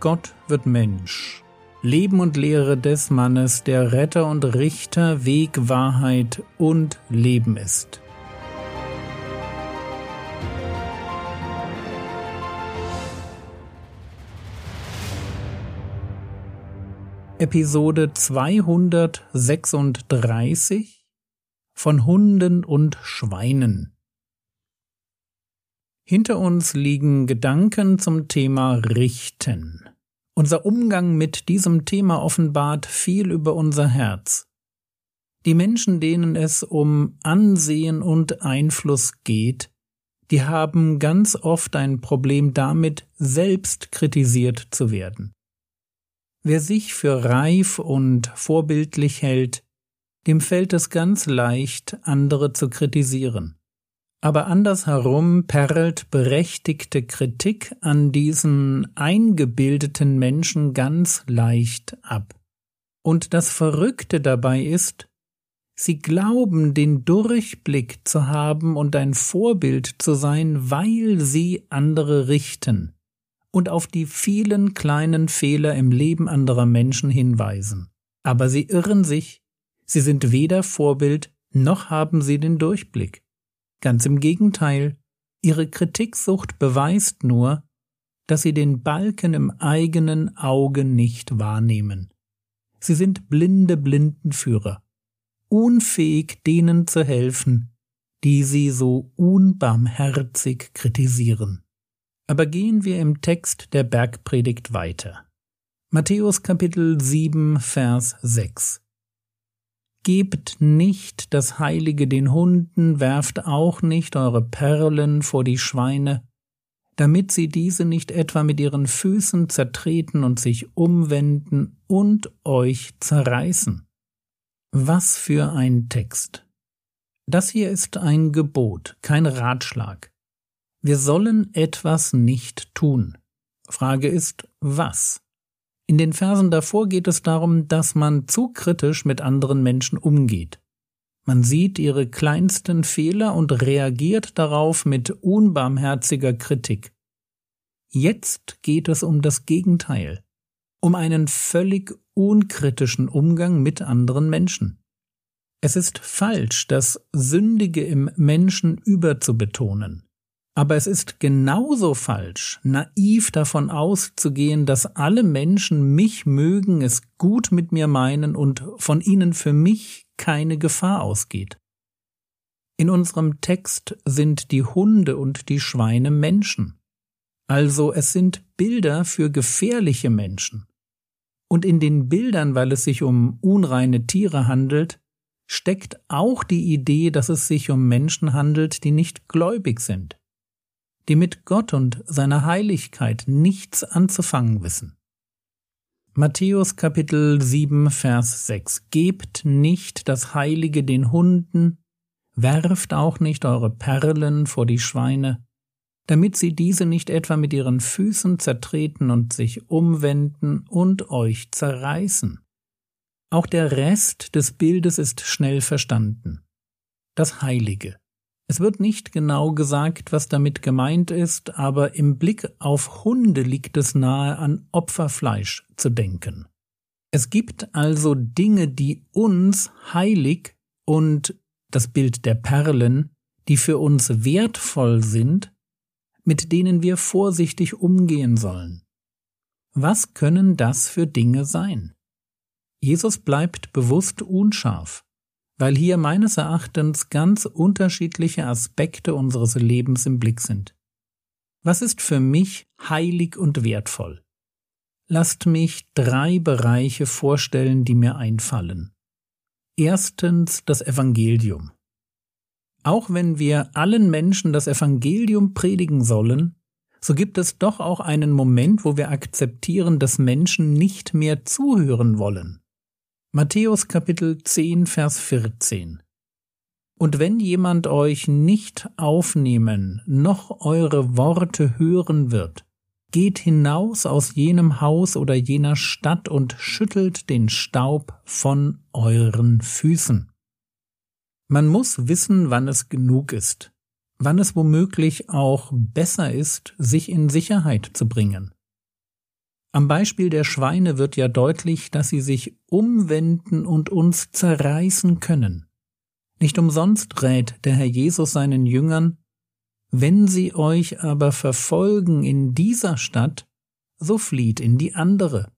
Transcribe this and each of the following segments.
Gott wird Mensch. Leben und Lehre des Mannes, der Retter und Richter, Weg, Wahrheit und Leben ist. Episode 236 von Hunden und Schweinen. Hinter uns liegen Gedanken zum Thema Richten. Unser Umgang mit diesem Thema offenbart viel über unser Herz. Die Menschen, denen es um Ansehen und Einfluss geht, die haben ganz oft ein Problem damit, selbst kritisiert zu werden. Wer sich für reif und vorbildlich hält, dem fällt es ganz leicht, andere zu kritisieren. Aber andersherum perlt berechtigte Kritik an diesen eingebildeten Menschen ganz leicht ab. Und das Verrückte dabei ist, sie glauben den Durchblick zu haben und ein Vorbild zu sein, weil sie andere richten und auf die vielen kleinen Fehler im Leben anderer Menschen hinweisen. Aber sie irren sich, sie sind weder Vorbild noch haben sie den Durchblick. Ganz im Gegenteil, ihre Kritiksucht beweist nur, dass sie den Balken im eigenen Auge nicht wahrnehmen. Sie sind blinde Blindenführer, unfähig denen zu helfen, die sie so unbarmherzig kritisieren. Aber gehen wir im Text der Bergpredigt weiter. Matthäus Kapitel 7, Vers 6. Gebt nicht das Heilige den Hunden, werft auch nicht eure Perlen vor die Schweine, damit sie diese nicht etwa mit ihren Füßen zertreten und sich umwenden und euch zerreißen. Was für ein Text. Das hier ist ein Gebot, kein Ratschlag. Wir sollen etwas nicht tun. Frage ist, was? In den Versen davor geht es darum, dass man zu kritisch mit anderen Menschen umgeht. Man sieht ihre kleinsten Fehler und reagiert darauf mit unbarmherziger Kritik. Jetzt geht es um das Gegenteil, um einen völlig unkritischen Umgang mit anderen Menschen. Es ist falsch, das Sündige im Menschen überzubetonen. Aber es ist genauso falsch, naiv davon auszugehen, dass alle Menschen mich mögen, es gut mit mir meinen und von ihnen für mich keine Gefahr ausgeht. In unserem Text sind die Hunde und die Schweine Menschen. Also es sind Bilder für gefährliche Menschen. Und in den Bildern, weil es sich um unreine Tiere handelt, steckt auch die Idee, dass es sich um Menschen handelt, die nicht gläubig sind die mit Gott und seiner Heiligkeit nichts anzufangen wissen. Matthäus Kapitel 7 Vers 6 Gebt nicht das Heilige den Hunden, werft auch nicht eure Perlen vor die Schweine, damit sie diese nicht etwa mit ihren Füßen zertreten und sich umwenden und euch zerreißen. Auch der Rest des Bildes ist schnell verstanden. Das Heilige. Es wird nicht genau gesagt, was damit gemeint ist, aber im Blick auf Hunde liegt es nahe, an Opferfleisch zu denken. Es gibt also Dinge, die uns heilig und das Bild der Perlen, die für uns wertvoll sind, mit denen wir vorsichtig umgehen sollen. Was können das für Dinge sein? Jesus bleibt bewusst unscharf weil hier meines Erachtens ganz unterschiedliche Aspekte unseres Lebens im Blick sind. Was ist für mich heilig und wertvoll? Lasst mich drei Bereiche vorstellen, die mir einfallen. Erstens das Evangelium. Auch wenn wir allen Menschen das Evangelium predigen sollen, so gibt es doch auch einen Moment, wo wir akzeptieren, dass Menschen nicht mehr zuhören wollen. Matthäus Kapitel 10, Vers 14. Und wenn jemand euch nicht aufnehmen, noch eure Worte hören wird, geht hinaus aus jenem Haus oder jener Stadt und schüttelt den Staub von euren Füßen. Man muss wissen, wann es genug ist, wann es womöglich auch besser ist, sich in Sicherheit zu bringen. Am Beispiel der Schweine wird ja deutlich, dass sie sich umwenden und uns zerreißen können. Nicht umsonst rät der Herr Jesus seinen Jüngern, wenn sie euch aber verfolgen in dieser Stadt, so flieht in die andere.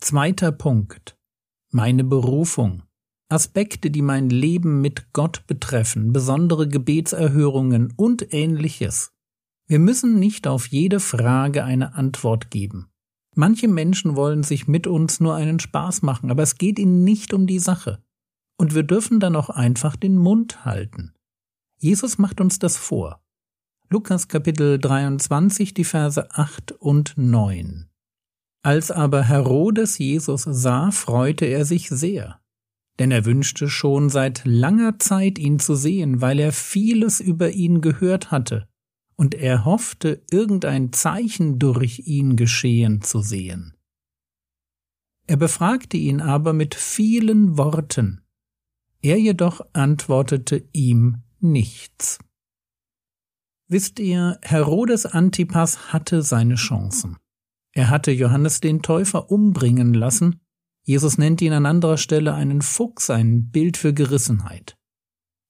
Zweiter Punkt. Meine Berufung. Aspekte, die mein Leben mit Gott betreffen, besondere Gebetserhörungen und ähnliches. Wir müssen nicht auf jede Frage eine Antwort geben. Manche Menschen wollen sich mit uns nur einen Spaß machen, aber es geht ihnen nicht um die Sache. Und wir dürfen dann auch einfach den Mund halten. Jesus macht uns das vor. Lukas Kapitel 23, die Verse 8 und 9. Als aber Herodes Jesus sah, freute er sich sehr, denn er wünschte schon seit langer Zeit ihn zu sehen, weil er vieles über ihn gehört hatte und er hoffte, irgendein Zeichen durch ihn geschehen zu sehen. Er befragte ihn aber mit vielen Worten. Er jedoch antwortete ihm nichts. Wisst ihr, Herodes Antipas hatte seine Chancen. Er hatte Johannes den Täufer umbringen lassen. Jesus nennt ihn an anderer Stelle einen Fuchs, ein Bild für Gerissenheit.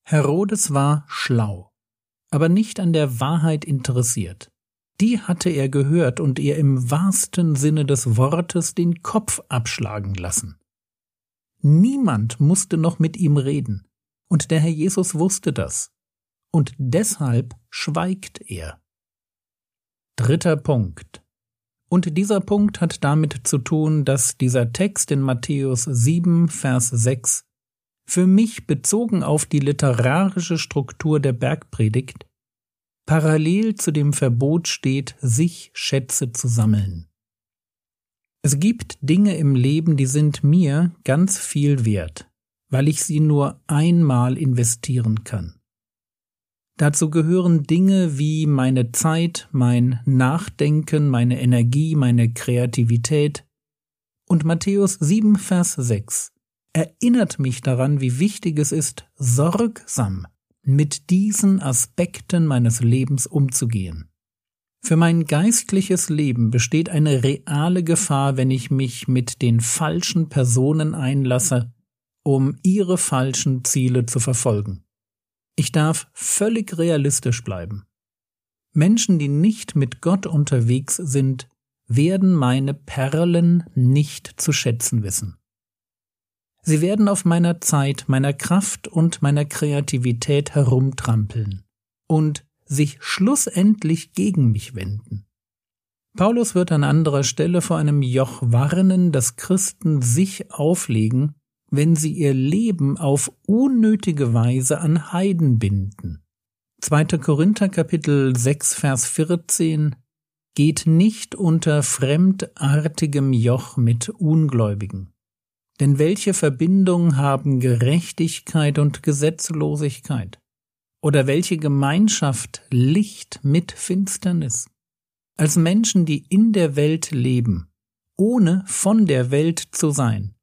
Herodes war schlau aber nicht an der Wahrheit interessiert. Die hatte er gehört und ihr im wahrsten Sinne des Wortes den Kopf abschlagen lassen. Niemand musste noch mit ihm reden, und der Herr Jesus wusste das, und deshalb schweigt er. Dritter Punkt. Und dieser Punkt hat damit zu tun, dass dieser Text in Matthäus 7, Vers 6 für mich bezogen auf die literarische Struktur der Bergpredigt, parallel zu dem Verbot steht, sich Schätze zu sammeln. Es gibt Dinge im Leben, die sind mir ganz viel wert, weil ich sie nur einmal investieren kann. Dazu gehören Dinge wie meine Zeit, mein Nachdenken, meine Energie, meine Kreativität. Und Matthäus 7, Vers 6 erinnert mich daran, wie wichtig es ist, sorgsam mit diesen Aspekten meines Lebens umzugehen. Für mein geistliches Leben besteht eine reale Gefahr, wenn ich mich mit den falschen Personen einlasse, um ihre falschen Ziele zu verfolgen. Ich darf völlig realistisch bleiben. Menschen, die nicht mit Gott unterwegs sind, werden meine Perlen nicht zu schätzen wissen. Sie werden auf meiner Zeit, meiner Kraft und meiner Kreativität herumtrampeln und sich schlussendlich gegen mich wenden. Paulus wird an anderer Stelle vor einem Joch warnen, das Christen sich auflegen, wenn sie ihr Leben auf unnötige Weise an Heiden binden. 2. Korinther Kapitel 6 Vers 14 Geht nicht unter fremdartigem Joch mit Ungläubigen. Denn welche Verbindung haben Gerechtigkeit und Gesetzlosigkeit? Oder welche Gemeinschaft Licht mit Finsternis? Als Menschen, die in der Welt leben, ohne von der Welt zu sein,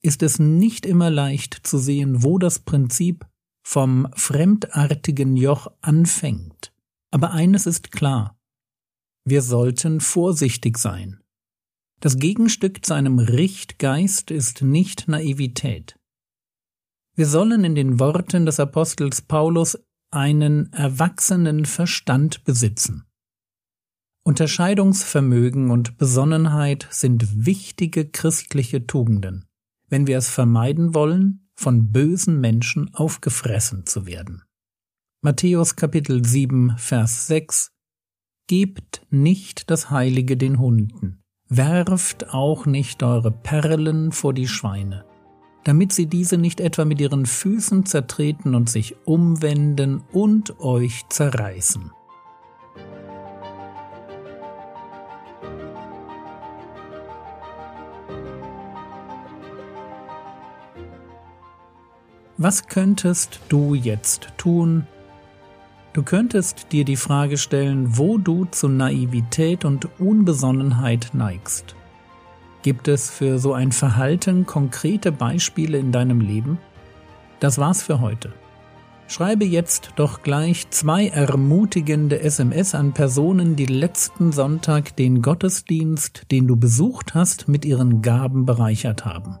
ist es nicht immer leicht zu sehen, wo das Prinzip vom fremdartigen Joch anfängt. Aber eines ist klar, wir sollten vorsichtig sein. Das Gegenstück zu einem Richtgeist ist nicht Naivität. Wir sollen in den Worten des Apostels Paulus einen erwachsenen Verstand besitzen. Unterscheidungsvermögen und Besonnenheit sind wichtige christliche Tugenden, wenn wir es vermeiden wollen, von bösen Menschen aufgefressen zu werden. Matthäus Kapitel 7 Vers 6 Gebt nicht das Heilige den Hunden, Werft auch nicht eure Perlen vor die Schweine, damit sie diese nicht etwa mit ihren Füßen zertreten und sich umwenden und euch zerreißen. Was könntest du jetzt tun, Du könntest dir die Frage stellen, wo du zu Naivität und Unbesonnenheit neigst. Gibt es für so ein Verhalten konkrete Beispiele in deinem Leben? Das war's für heute. Schreibe jetzt doch gleich zwei ermutigende SMS an Personen, die letzten Sonntag den Gottesdienst, den du besucht hast, mit ihren Gaben bereichert haben.